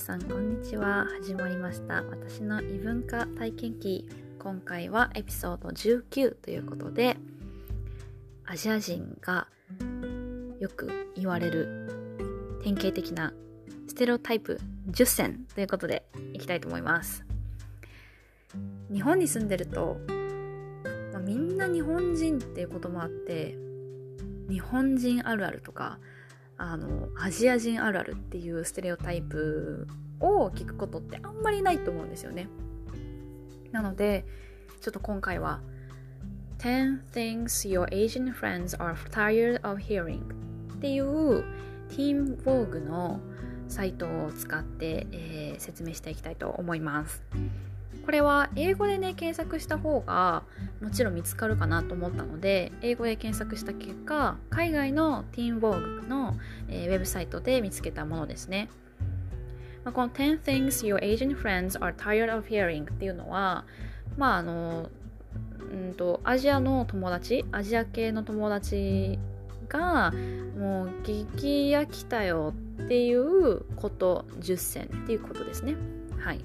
さんこんにちは。始まりました。私の異文化体験記。今回はエピソード19ということでアジア人がよく言われる典型的なステレオタイプ10選ということでいきたいと思います。日本に住んでると、まあ、みんな日本人っていうこともあって日本人あるあるとかあのアジア人あるあるっていうステレオタイプを聞くことってあんまりないと思うんですよね。なのでちょっと今回は10 things your Asian friends are tired of hearing っていう Team Vogue のサイトを使って、えー、説明していきたいと思います。これは英語でね検索した方がもちろん見つかるかなと思ったので英語で検索した結果海外のティーンボーグの、えー、ウェブサイトで見つけたものですね、まあ、この10 things your Asian friends are tired of hearing っていうのはまああのうんとアジアの友達アジア系の友達がもう激飽きたよっていうこと10選っていうことですね。はい。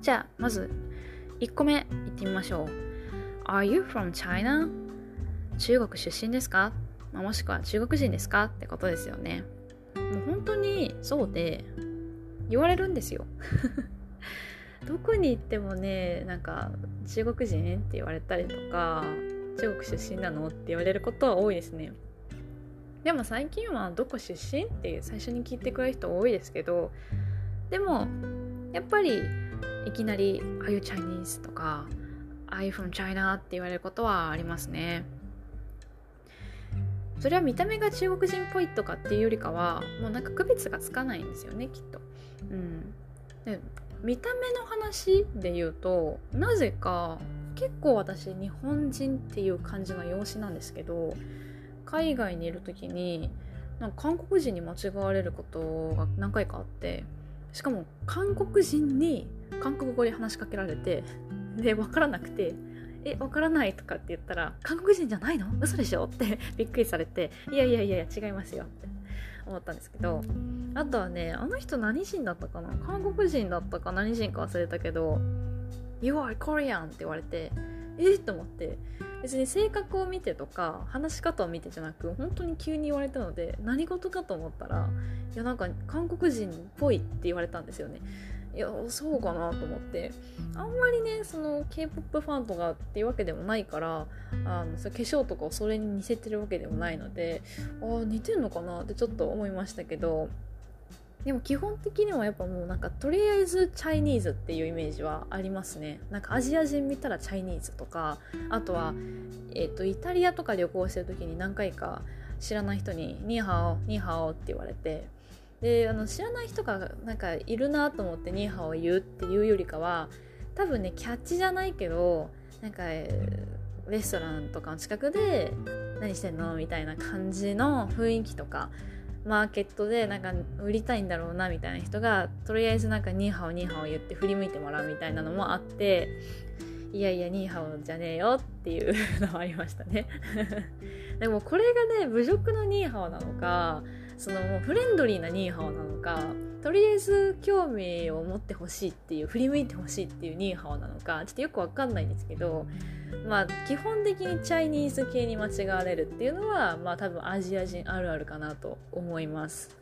じゃあ、まず、1個目、いってみましょう。Are you from China? 中国出身ですか、まあ、もしくは中国人ですか？ってことですよね。もう本当にそうで、言われるんですよ。どこに行ってもね、なんか、中国人って言われたりとか、中国出身なのって言われることは多いですね。でも最近はどこ出身？って最初に聞いてくれる人多いですけど、でも、やっぱりいきなり「Are you Chinese?」とか「Are you from China?」って言われることはありますねそれは見た目が中国人っぽいとかっていうよりかはもうなんか区別がつかないんですよねきっとうんで見た目の話で言うとなぜか結構私日本人っていう感じの容姿なんですけど海外にいる時になんか韓国人に間違われることが何回かあってしかも韓国人に韓国語で話しかけられてで分からなくて「え分からない」とかって言ったら「韓国人じゃないの？嘘でしょ?」って びっくりされて「いやいやいやいや違いますよ」って思ったんですけどあとはねあの人何人だったかな？韓国人だったか何人か忘れたけど「You are Korean」って言われてえっと思って。別に性格を見てとか話し方を見てじゃなく本当に急に言われたので何事かと思ったらいやなんか韓国人っぽいって言われたんですよね。いやそうかなと思って。あんまりねその k p o p ファンとかっていうわけでもないからあのそ化粧とかをそれに似せてるわけでもないのであ似てんのかなってちょっと思いましたけどでも基本的にはやっぱもうなんかとりあえずチャイニーズっていうイメージはありますね。なんかアジア人見たらチャイニーズとかあとは、えーと、イタリアとか旅行してる時に何回か知らない人に「ニーハオニーハオ」って言われて。であの知らない人がなんかいるなと思ってニーハオ言うっていうよりかは多分ねキャッチじゃないけどなんかレストランとかの近くで何してんのみたいな感じの雰囲気とかマーケットでなんか売りたいんだろうなみたいな人がとりあえずなんかニーハオニーハオ言って振り向いてもらうみたいなのもあっていやいやニーハオじゃねえよっていう のもありましたね。でもこれがね侮辱のニーハオなのかそのフレンドリーなニーハオなのかとりあえず興味を持ってほしいっていう振り向いてほしいっていうニーハオなのかちょっとよくわかんないんですけどまあ基本的にチャイニーズ系に間違われるっていうのはまあ多分アジア人あるあるかなと思います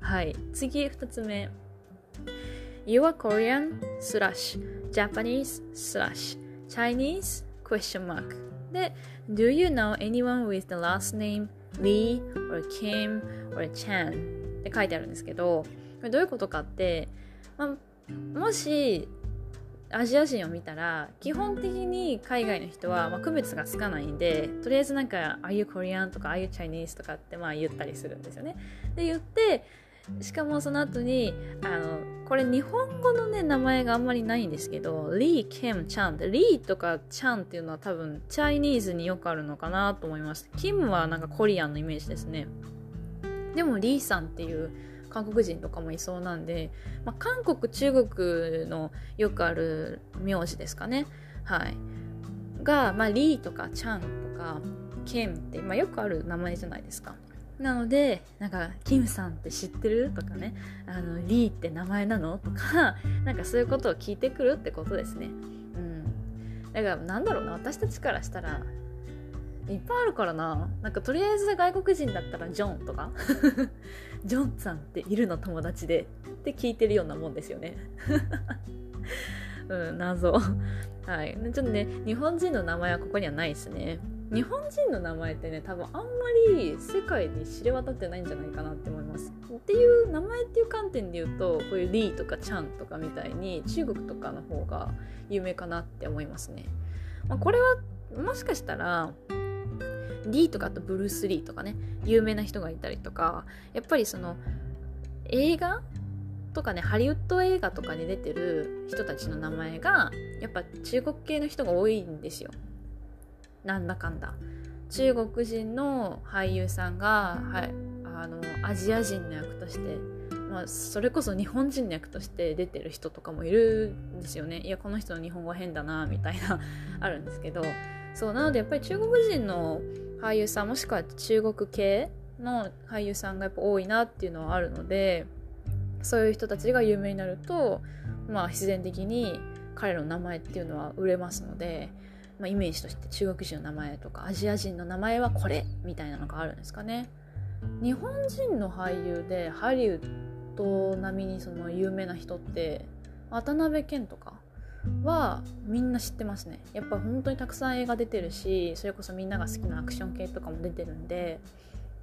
はい次2つ目 You are Korean slash Japanese slash Chinese question mark で Do you know anyone with the last name Lee or Kim or Chan って書いてあるんですけどこれどういうことかって、まあ、もしアジア人を見たら基本的に海外の人は、まあ、区別がつかないんでとりあえずなんか「Are you Korean?」とか「Are you Chinese?」とかってまあ言ったりするんですよね。で言ってしかもその後にあのこれ日本語のね名前があんまりないんですけどリー・ケム・チャンってリーとかチャンっていうのは多分チャイニーズによくあるのかなと思いますキムはなんかコリアンのイメージですねでもリーさんっていう韓国人とかもいそうなんで、まあ、韓国中国のよくある名字ですかねはいが、まあ、リーとかチャンとかケンって、まあ、よくある名前じゃないですかなのでなんか「キムさんって知ってる?」とかね「あのリーって名前なの?」とか なんかそういうことを聞いてくるってことですね。うん、だからなんだろうな私たちからしたらいっぱいあるからな。なんかとりあえず外国人だったらジョンとか。ジョンさんっているの友達で。って聞いてるようなもんですよね。うん謎。はい。ちょっとね日本人の名前はここにはないですね。日本人の名前ってね多分あんまり世界に知れ渡ってないんじゃないかなって思います。っていう名前っていう観点で言うとこういうリーとかチャンとかみたいに中国とかの方が有名かなって思いますね、まあ、これはもしかしたらリーとかあとブルース・リーとかね有名な人がいたりとかやっぱりその映画とかねハリウッド映画とかに出てる人たちの名前がやっぱ中国系の人が多いんですよ。なんだかんだ。中国人の俳優さんが、はい、あのアジア人の役として、まあ、それこそ日本人の役として出てる人とかもいるんですよね。いやこの人の日本語変だなみたいなあるんですけど。そうなのでやっぱり中国人の俳優さんもしくは中国系の俳優さんがやっぱ多いなっていうのはあるのでそういう人たちが有名になるとまあ必然的に彼の名前っていうのは売れますので、まあ、イメージとして中国人の名前とかアジア人の名前はこれみたいなのがあるんですかね。日本人の俳優でハリウッド並みにその有名な人って渡辺謙とかはみんな知ってますね。やっぱ本当にたくさん映画出てるしそれこそみんなが好きなアクション系とかも出てるんで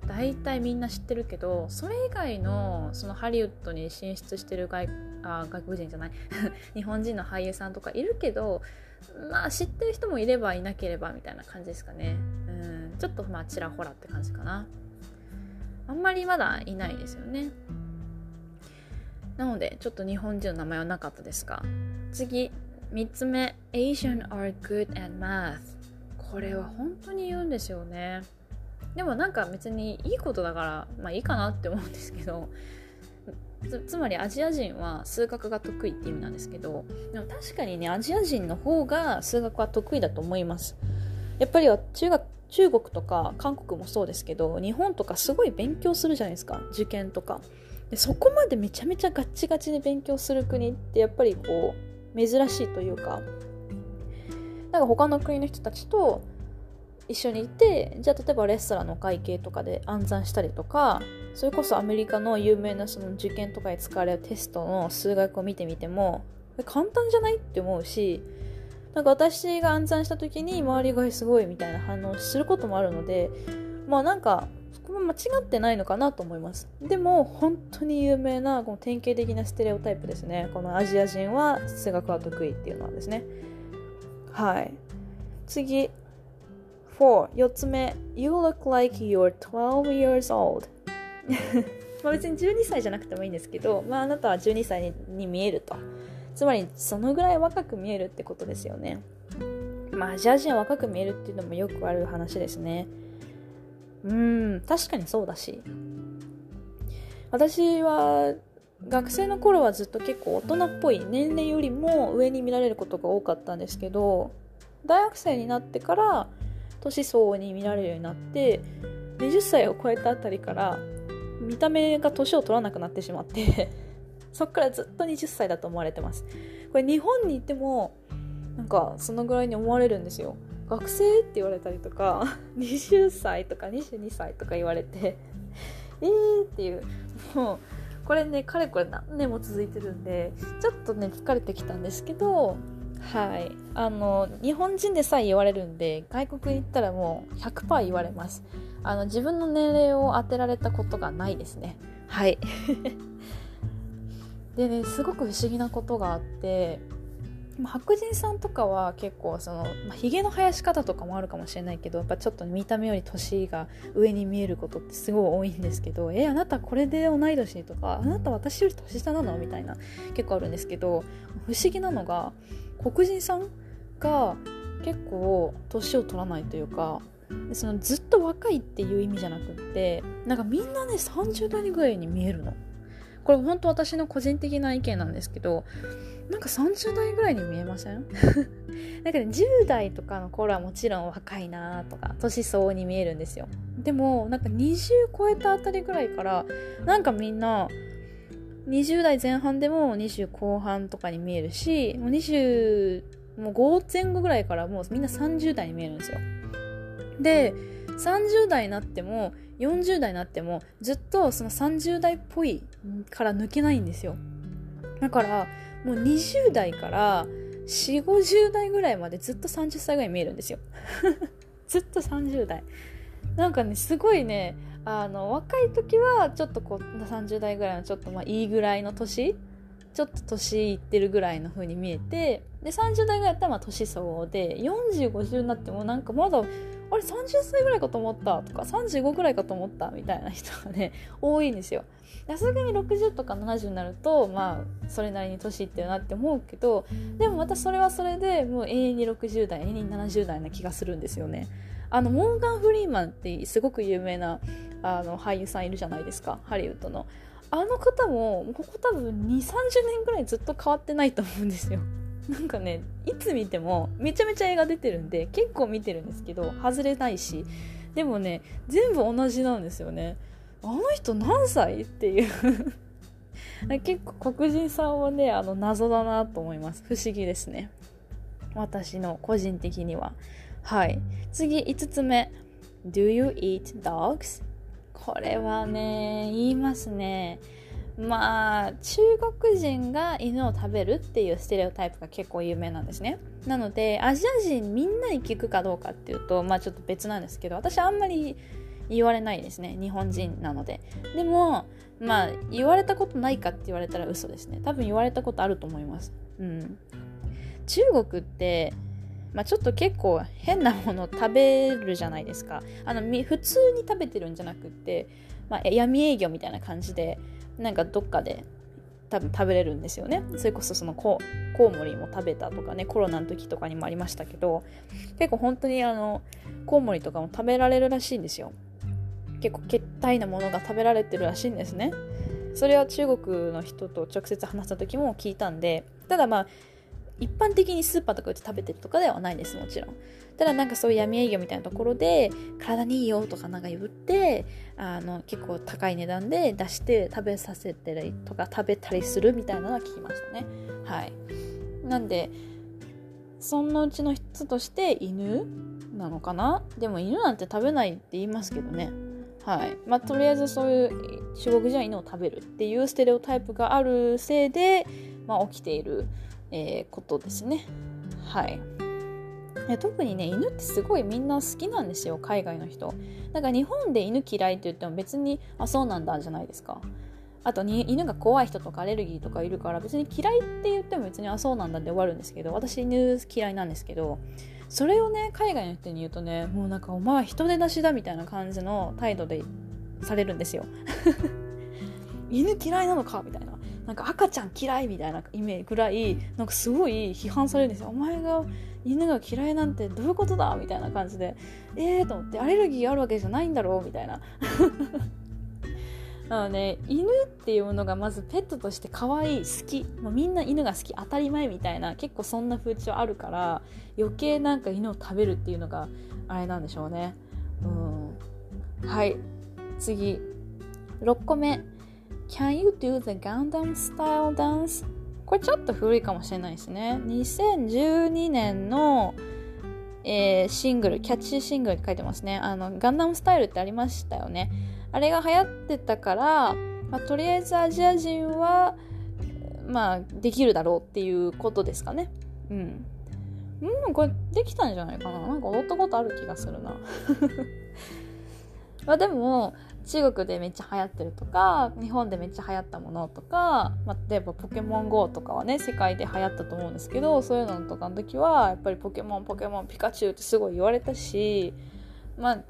大体みんな知ってるけどそれ以外のそのハリウッドに進出してる外あ外国人じゃない。日本人の俳優さんとかいるけどまあ知ってる人もいればいなければみたいな感じですかね。うん。ちょっとまあちらほらって感じかな。あんまりまだいないですよね。なのでちょっと日本人の名前はなかったですが次。3つ目 Asian are good at math これは本当に言うんですよね。でもなんか別にいいことだからまあいいかなって思うんですけど。つまりアジア人は数学が得意って意味なんですけど。でも確かにねアジア人の方が数学は得意だと思います。やっぱり中学中国とか韓国もそうですけど日本とかすごい勉強するじゃないですか。受験とか。でそこまでめちゃめちゃガッチガチで勉強する国ってやっぱりこう珍しいというか。なんか他の国の人たちと一緒にいてじゃあ例えばレストランの会計とかで暗算したりとかそれこそアメリカの有名なその受験とかに使われるテストの数学を見てみても簡単じゃないって思うしなんか私が暗算した時に周りがすごいみたいな反応することもあるのでまあなんかそこも間違ってないのかなと思います。でも本当に有名なこの典型的なステレオタイプですね。このアジア人は数学は得意っていうのはですね。はい。次。44つ目。You look like you're 12 years old. まあ別に12歳じゃなくてもいいんですけど、まあ、あなたは12歳に見えると。つまりそのぐらい若く見えるってことですよね。まあアジア人は若く見えるっていうのもよくある話ですね。うん確かにそうだし。私は学生の頃はずっと結構大人っぽい年齢よりも上に見られることが多かったんですけど大学生になってから年相応に見られるようになって20歳を超えたあたりから見た目が年を取らなくなってしまって そっからずっと20歳だと思われてます。これ日本にいてもなんかそのぐらいに思われるんですよ。学生って言われたりとか 20歳とか22歳とか言われて えーっていう。もうこれねかれこれ何年も続いてるんでちょっとね疲れてきたんですけどはい。あの日本人でさえ言われるんで外国に行ったらもう100%言われます。あの自分の年齢を当てられたことがないですね。はい。でねすごく不思議なことがあって白人さんとかは結構その、まあ、髭の生やし方とかもあるかもしれないけどやっぱちょっと見た目より年が上に見えることってすごい多いんですけどえあなたこれで同い年とかあなた私より年下なのみたいな結構あるんですけど不思議なのが黒人さんが結構年を取らないというかそのずっと若いっていう意味じゃなくってなんかみんなね30代ぐらいに見えるの。これ本当私の個人的な意見なんですけどなんか30代ぐらいに見えません？なんかね10代とかの頃はもちろん若いなとか年相応に見えるんですよ。でもなんか20超えたあたりぐらいからなんかみんな20代前半でも20後半とかに見えるしもう20もう5前後ぐらいからもうみんな30代に見えるんですよ。で30代になっても40代になってもずっとその30代っぽいから抜けないんですよ。だからもう20代から4 5 0代ぐらいまでずっと30歳ぐらい見えるんですよ。ずっと30代。なんかねすごいねあの若い時はちょっとこう30代ぐらいのちょっとまあいいぐらいの年ちょっと年いってるぐらいの風に見えてで30代ぐらいだったらまあ年相応で4050になってもなんかまだあれ30歳ぐらいかと思ったとか35ぐらいかと思ったみたいな人がね 多いんですよ。さすがに60とか70になるとまあそれなりに年いってるなって思うけどでもまたそれはそれでもう永遠に60代永遠に70代な気がするんですよね。あのモーガン・フリーマンってすごく有名なあの俳優さんいるじゃないですかハリウッドの。あの方もここ多分2 3 0年ぐらいずっと変わってないと思うんですよ。なんかねいつ見てもめちゃめちゃ映画出てるんで結構見てるんですけど外れないしでもね全部同じなんですよね。あの人何歳っていう。結構黒人さんはねあの謎だなと思います。不思議ですね。私の個人的には。はい。次5つ目。Do you eat dogs? これはね言いますね。まあ中国人が犬を食べるっていうステレオタイプが結構有名なんですね。なのでアジア人みんなに聞くかどうかっていうとまあちょっと別なんですけど私あんまり言われないですね。日本人なので。でもまあ言われたことないかって言われたら嘘ですね。多分言われたことあると思います。うん。中国ってまあ、ちょっと結構変なもの食べるじゃないですか。あの普通に食べてるんじゃなくって、まあ、闇営業みたいな感じでなんかどっかで多分食べれるんですよね。それこそそのコウモリも食べたとかねコロナの時とかにもありましたけど結構本当にあのコウモリとかも食べられるらしいんですよ。結構決体なものが食べられてるらしいんですね。それは中国の人と直接話した時も聞いたんでただまあ一般的にスーパーとかで食べてるとかではないですもちろん。ただなんかそういう闇営業みたいなところで体にいいよとかなんか言ってあの結構高い値段で出して食べさせてりとか食べたりするみたいなのは聞きましたね。はい。なんでそのうちの一つとして犬なのかな？でも犬なんて食べないって言いますけどね。はい。まあ、とりあえずそういう中国人は犬を食べるっていうステレオタイプがあるせいで、まあ、起きているえー、ことですね。はい。特にね犬ってすごいみんな好きなんですよ海外の人。なんか日本で犬嫌いって言っても別にあそうなんだじゃないですか。あとに犬が怖い人とかアレルギーとかいるから別に嫌いって言っても別にあそうなんだで終わるんですけど私犬嫌いなんですけどそれをね海外の人に言うとねもうなんかお前は人手出しだみたいな感じの態度でされるんですよ。犬嫌いなのかみたいな。なんか赤ちゃん嫌いみたいなイメージぐらいなんかすごい批判されるんですよ。お前が犬が嫌いなんてどういうことだみたいな感じでええー、と思ってアレルギーあるわけじゃないんだろうみたいな。なので、犬っていうものがまずペットとして可愛い好き。もうみんな犬が好き当たり前みたいな結構そんな風潮あるから余計なんか犬を食べるっていうのがあれなんでしょうね。うん。はい。次。6個目。Can you do the Gundam style dance? これちょっと古いかもしれないですね。2012年の、えー、シングル、キャッチシングルって書いてますね。あの、ガンダムスタイルってありましたよね。あれが流行ってたから、まあ、とりあえずアジア人は、まあ、できるだろうっていうことですかね。うん。うん、これできたんじゃないかな。なんか踊ったことある気がするな。まあでも、中国でめっちゃ流行ってるとか日本でめっちゃ流行ったものとか、まあ、例えばポケモン GO とかはね世界で流行ったと思うんですけどそういうのとかの時はやっぱりポケモンポケモンピカチュウってすごい言われたしまああんまり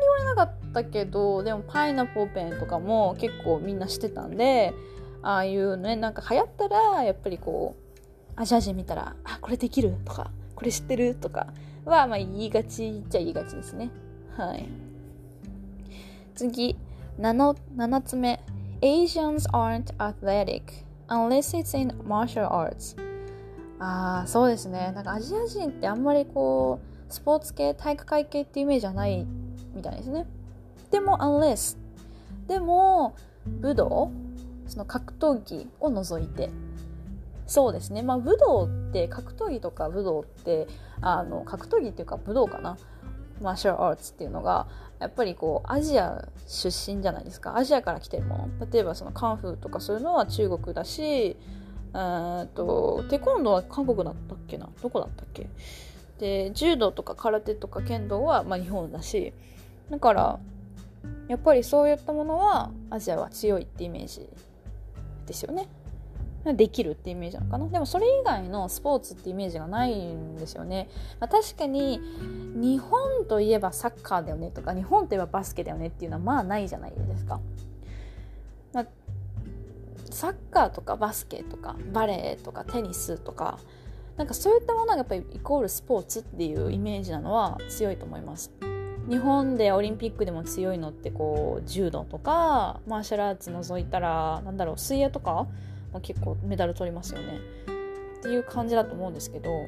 言われなかったけどでもパイナポーペンとかも結構みんなしてたんでああいうねなんか流行ったらやっぱりこうアジア人見たら「あこれできる?」とか「これ知ってる?」とかはまあ言いがちっちゃ言いがちですねはい。次。7, つ目。Asians aren't athletic unless it's in martial arts. ああそうですね。なんかアジア人ってあんまりこうスポーツ系体育会系っていうイメージはないみたいですね。でも unless でも武道。その格闘技を除いて。そうですね。まあ武道って格闘技とか武道ってあの格闘技っていうか武道かな。マーシャルアーツっていうのがやっぱりこうアジア出身じゃないですか。アジアから来てるもの例えばそのカンフーとかそういうのは中国だしとテコンドーは韓国だったっけな？どこだったっけ？で柔道とか空手とか剣道はまあ日本だし。だからやっぱりそういったものはアジアは強いってイメージですよね。できるってイメージなのかな？でもそれ以外のスポーツってイメージがないんですよね、まあ、確かに日本といえばサッカーだよねとか日本といえばバスケだよねっていうのはまあないじゃないですか、まあ、サッカーとかバスケとかバレエとかテニスとかなんかそういったものがやっぱりイコールスポーツっていうイメージなのは強いと思います。日本でオリンピックでも強いのってこう柔道とかマーシャルアーツ除いたらなんだろう水泳とかも結構メダル取りますよね。っていう感じだと思うんですけど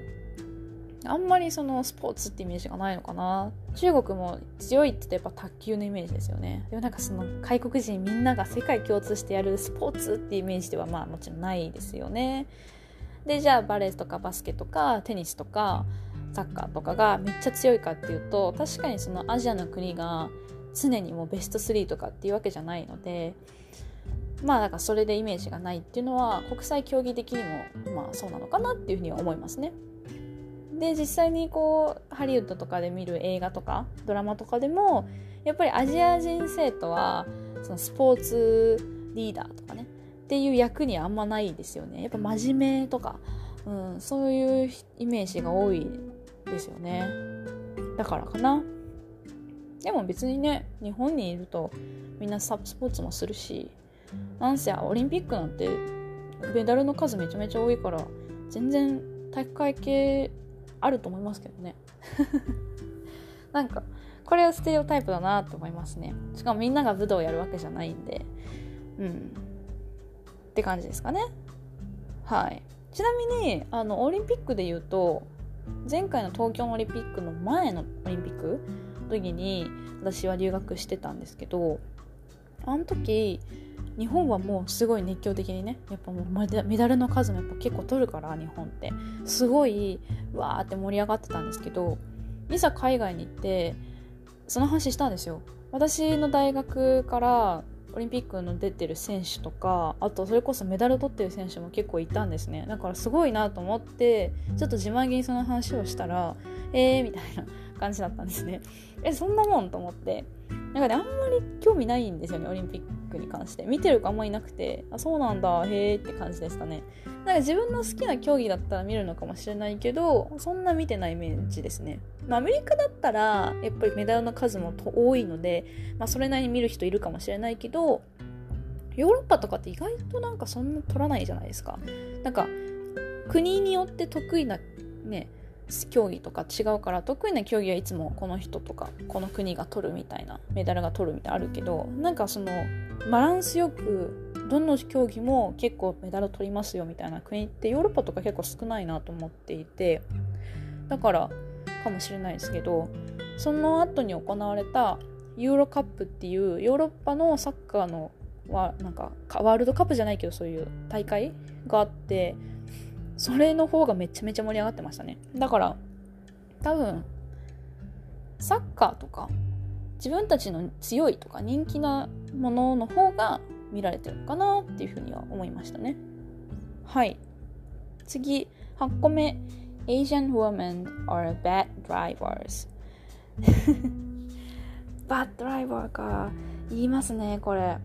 あんまりそのスポーツってイメージがないのかな。中国も強いって言ってやっぱ卓球のイメージですよね。でもなんかその外国人みんなが世界共通してやるスポーツってイメージではまあもちろんないですよね。でじゃあバレーとかバスケとかテニスとかサッカーとかがめっちゃ強いかっていうと確かにそのアジアの国が常にもうベスト3とかっていうわけじゃないのでまあだかそれでイメージがないっていうのは国際競技的にもまあそうなのかなっていうふうには思いますね。で実際にこうハリウッドとかで見る映画とかドラマとかでもやっぱりアジア人生徒はそのスポーツリーダーとかねっていう役にはあんまないですよね。やっぱ真面目とか、うん、そういうイメージが多いですよね。だからかな。でも別にね日本にいるとみんなスポーツもするしなんせオリンピックなんてメダルの数めちゃめちゃ多いから全然体育会系あると思いますけどね。なんかこれはステレオタイプだなって思いますね。しかもみんなが武道をやるわけじゃないんで。うん。って感じですかね。はい。ちなみにあのオリンピックで言うと前回の東京オリンピックの前のオリンピックの時に私は留学してたんですけどあの時日本はもうすごい熱狂的にねやっぱもうメダルの数もやっぱ結構取るから日本って。すごいわーって盛り上がってたんですけどいざ海外に行ってその話したんですよ。私の大学からオリンピックの出てる選手とかあとそれこそメダル取ってる選手も結構いたんですね。だからすごいなと思ってちょっと自慢げにその話をしたらえーみたいな 感じだったんですね。えそんなもんと思って。なんかねあんまり興味ないんですよねオリンピック。クに関して見てる子あんまいなくてあそうなんだへえって感じですかね。なんか自分の好きな競技だったら見るのかもしれないけどそんな見てないイメージですね、まあ、アメリカだったらやっぱりメダルの数も多いので、まあ、それなりに見る人いるかもしれないけどヨーロッパとかって意外となんかそんな取らないじゃないですか。なんか国によって得意なね競技とか違うから得意な競技はいつもこの人とかこの国が取るみたいなメダルが取るみたいなあるけどなんかそのバランスよくどの競技も結構メダル取りますよみたいな国ってヨーロッパとか結構少ないなと思っていてだからかもしれないですけどその後に行われたユーロカップっていうヨーロッパのサッカーのはなんかワールドカップじゃないけどそういう大会があってそれの方がめちゃめちゃ盛り上がってましたね。だから多分サッカーとか自分たちの強いとか人気なものの方が見られてるのかなっていうふうには思いましたね。はい。次。8個目。Asian women are bad drivers. バッドライバーか。言いますねこれ。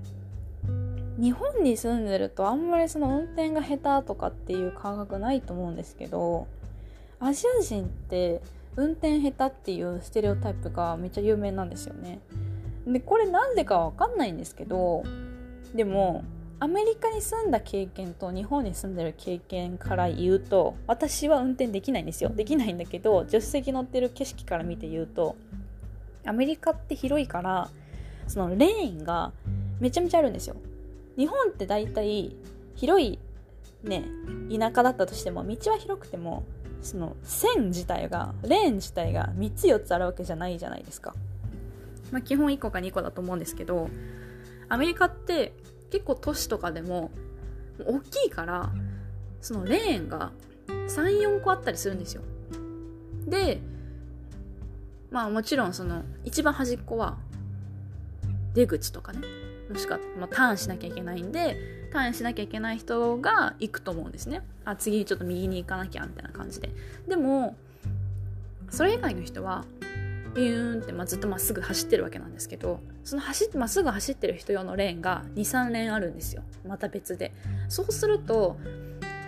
日本に住んでるとあんまりその運転が下手とかっていう感覚ないと思うんですけどアジア人って運転下手っていうステレオタイプがめっちゃ有名なんですよね。でこれなんでかわかんないんですけどでもアメリカに住んだ経験と日本に住んでる経験から言うと私は運転できないんですよ。できないんだけど助手席乗ってる景色から見て言うとアメリカって広いからそのレーンがめちゃめちゃあるんですよ。日本って大体広いね田舎だったとしても道は広くてもその線自体がレーン自体が3つ4つあるわけじゃないじゃないですか。まあ、基本1個か2個だと思うんですけどアメリカって結構都市とかでも大きいからそのレーンが34個あったりするんですよ。でまあもちろんその一番端っこは出口とかねもしくは、まあ、ターンしなきゃいけないんでターンしなきゃいけない人が行くと思うんですね。あ次ちょっと右に行かなきゃみたいな感じで。でもそれ以外の人はビューンって、まあ、ずっとまっすぐ走ってるわけなんですけどその走ってまっすぐ走ってる人用のレーンが23レーンあるんですよ。また別で。そうすると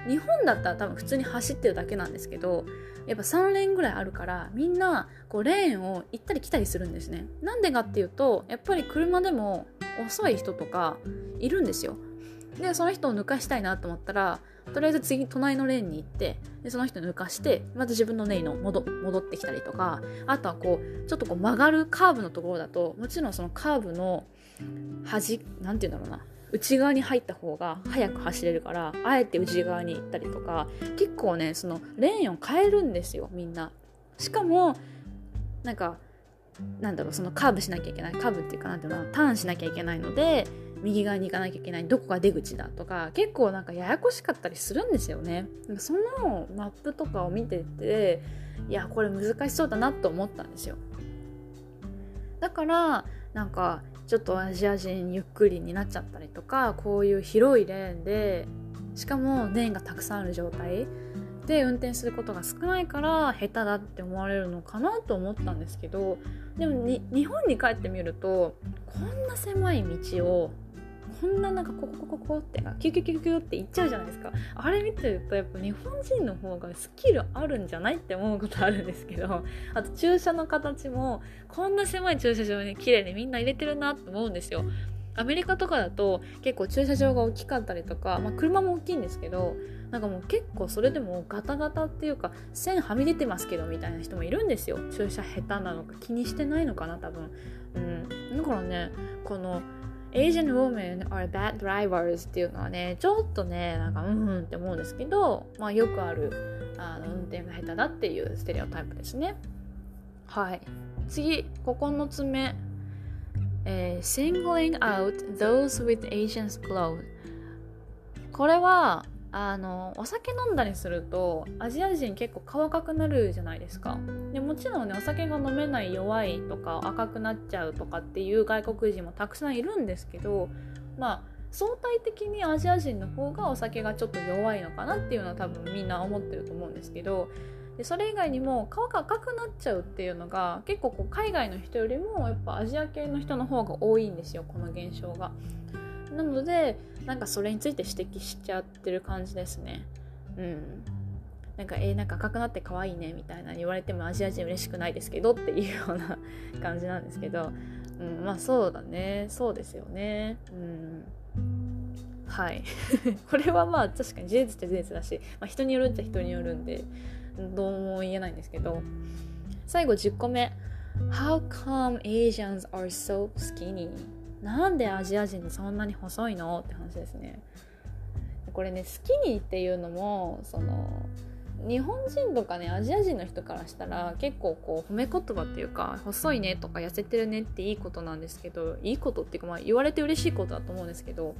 日本だったら多分普通に走ってるだけなんですけどやっぱ3レーンぐらいあるからみんなこうレーンを行ったり来たりするんですね。なんでかっていうとやっぱり車でも遅い人とかいるんですよ。でその人を抜かしたいなと思ったらとりあえず次隣のレーンに行ってでその人抜かしてまた自分のレーンの戻戻ってきたりとかあとはこうちょっとこう曲がるカーブのところだともちろんそのカーブの端なんて言うんだろうな内側に入った方が速く走れるからあえて内側に行ったりとか結構ねそのレーンを変えるんですよみんな。しかもなんかなんだろうそのカーブしなきゃいけないカーブっていうかなんていうのターンしなきゃいけないので右側に行かなきゃいけないどこが出口だとか結構なんかややこしかったりするんですよね。そのマップとかを見てていやこれ難しそうだなと思ったんですよ。だからなんかちょっとアジア人ゆっくりになっちゃったりとかこういう広いレーンでしかもレーンがたくさんある状態で運転することが少ないから下手だって思われるのかなと思ったんですけどでも日本に帰ってみるとこんな狭い道をこんななんかここここここってキュキュキュキュって言っちゃうじゃないですか。あれ見てるとやっぱ日本人の方がスキルあるんじゃないって思うことあるんですけどあと駐車の形もこんな狭い駐車場に綺麗にみんな入れてるなって思うんですよ。アメリカとかだと結構駐車場が大きかったりとか、まあ、車も大きいんですけどなんかもう結構それでもガタガタっていうか線はみ出てますけどみたいな人もいるんですよ。駐車下手なのか気にしてないのかな多分。うん。だからねこの Asian women are bad drivers っていうのはねちょっとねなんかうんうんって思うんですけど、まあ、よくあるあの運転が下手だっていうステレオタイプですね。はい。次9つ目、えー、singling out those with Asian blood これはあのお酒飲んだりするとアジア人結構顔赤くなるじゃないですかでもちろんねお酒が飲めない弱いとか赤くなっちゃうとかっていう外国人もたくさんいるんですけどまあ相対的にアジア人の方がお酒がちょっと弱いのかなっていうのは多分みんな思ってると思うんですけどでそれ以外にも顔が赤くなっちゃうっていうのが結構こう海外の人よりもやっぱアジア系の人の方が多いんですよこの現象が。なのでなんかそれについて指摘しちゃってる感じですね。うん。なんかえー、なんか赤くなって可愛いねみたいな言われてもアジア人嬉しくないですけどっていうような感じなんですけど、うん、まあそうだね。そうですよね。うん。はい。これはまあ確かに事実って事実だし、まあ、人によるっちゃ人によるんでどうも言えないんですけど。最後10個目 How come Asians are so skinny? なんでアジア人そんなに細いの？って話ですね。これねスキニーっていうのもその日本人とかねアジア人の人からしたら結構こう褒め言葉っていうか細いねとか痩せてるねっていいことなんですけどいいことっていうかまあ言われて嬉しいことだと思うんですけど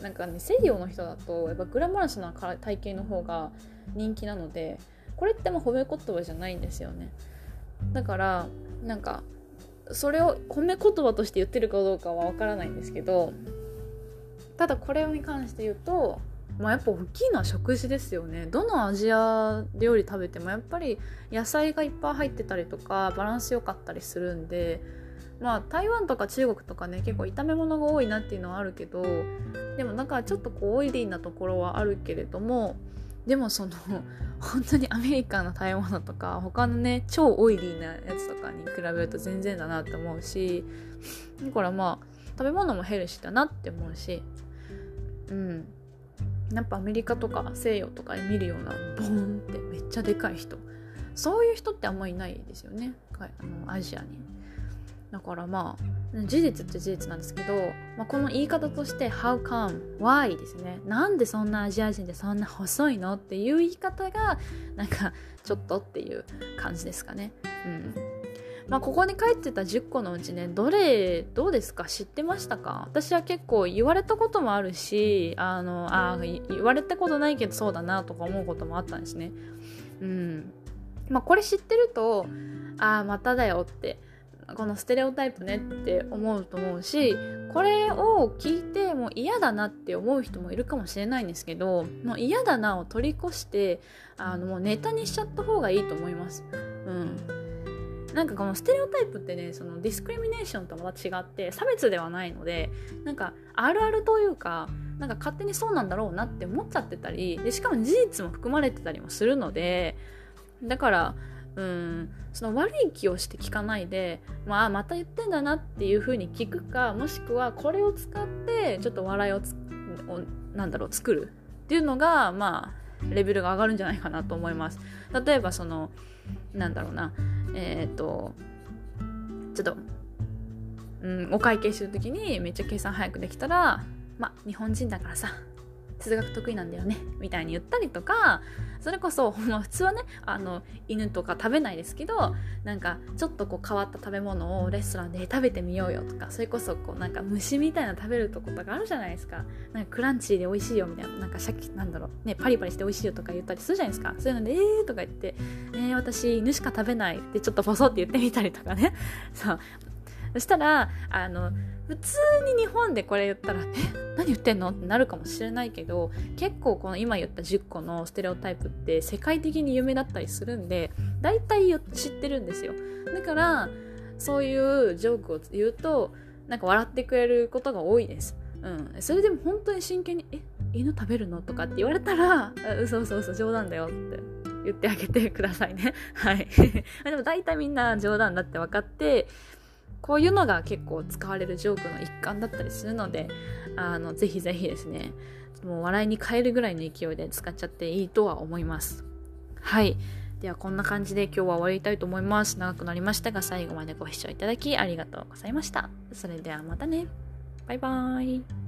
なんかね西洋の人だとやっぱグラマラスな体型の方が人気なのでこれっても褒め言葉じゃないんですよね。だからなんかそれを褒め言葉として言ってるかどうかは分からないんですけどただこれに関して言うと、まあ、やっぱ大きいのは食事ですよね。どのアジア料理食べてもやっぱり野菜がいっぱい入ってたりとかバランス良かったりするんでまあ台湾とか中国とかね結構炒め物が多いなっていうのはあるけどでもなんかちょっとこうオイリーなところはあるけれどもでもその本当にアメリカの食べ物とか他のね超オイリーなやつとかに比べると全然だなって思うしだからまあ食べ物もヘルシーだなって思うしうん。やっぱアメリカとか西洋とかで見るようなボーンってめっちゃでかい人。そういう人ってあんまりいないですよね。あのアジアに。だからまあ事実って事実なんですけど、まあ、この言い方として How come? Why? ですね。なんでそんなアジア人でそんな細いのっていう言い方がなんかちょっとっていう感じですかね。うん。まあ、ここに書いてた10個のうちねどれどうですか？知ってましたか？私は結構言われたこともあるしあのあ言われたことないけどそうだなとか思うこともあったんですね。うん。まあこれ知ってるとああまただよってこのステレオタイプねって思うと思うしこれを聞いてもう嫌だなって思う人もいるかもしれないんですけどもう嫌だなを取り越してあのもうネタにしちゃった方がいいと思います。うんなんかこのステレオタイプってねそのディスクリミネーションとまた違って差別ではないのでなんかあるあるというかなんか勝手にそうなんだろうなって思っちゃってたりでしかも事実も含まれてたりもするのでだからうん。その悪い気をして聞かないで、まあ、また言ってんだなっていう風に聞くかもしくはこれを使ってちょっと笑いをなんだろう作るっていうのがまあレベルが上がるんじゃないかなと思います。例えばそのなんだろうなえっ、ー、とちょっと、うん、お会計する時にめっちゃ計算早くできたらまあ日本人だからさ数学得意なんだよね みたいに言ったりとかそれこそ、まあ、普通はねあの犬とか食べないですけどなんかちょっとこう変わった食べ物をレストランで食べてみようよとかそれこそこうなんか虫みたいな食べるとことかあるじゃないですか。なんかクランチーで美味しいよみたいななんかシャキなんだろうねパリパリして美味しいよとか言ったりするじゃないですか。そういうのでえーとか言ってえー、私犬しか食べないってちょっとボソって言ってみたりとかね。そう。そしたらあの普通に日本でこれ言ったら「え？何言ってんの?」ってなるかもしれないけど結構この今言った10個のステレオタイプって世界的に有名だったりするんで大体知ってるんですよ。だからそういうジョークを言うとなんか笑ってくれることが多いです、うん、それでも本当に真剣に「え？犬食べるの?」とかって言われたら「嘘嘘嘘冗談だよ」って言ってあげてくださいね。はい。でも大体みんな冗談だって分かってこういうのが結構使われるジョークの一環だったりするのであのぜひぜひですねもう笑いに変えるぐらいの勢いで使っちゃっていいとは思います。はい。ではこんな感じで今日は終わりたいと思います。長くなりましたが最後までご視聴いただきありがとうございました。それではまたね。バイバーイ。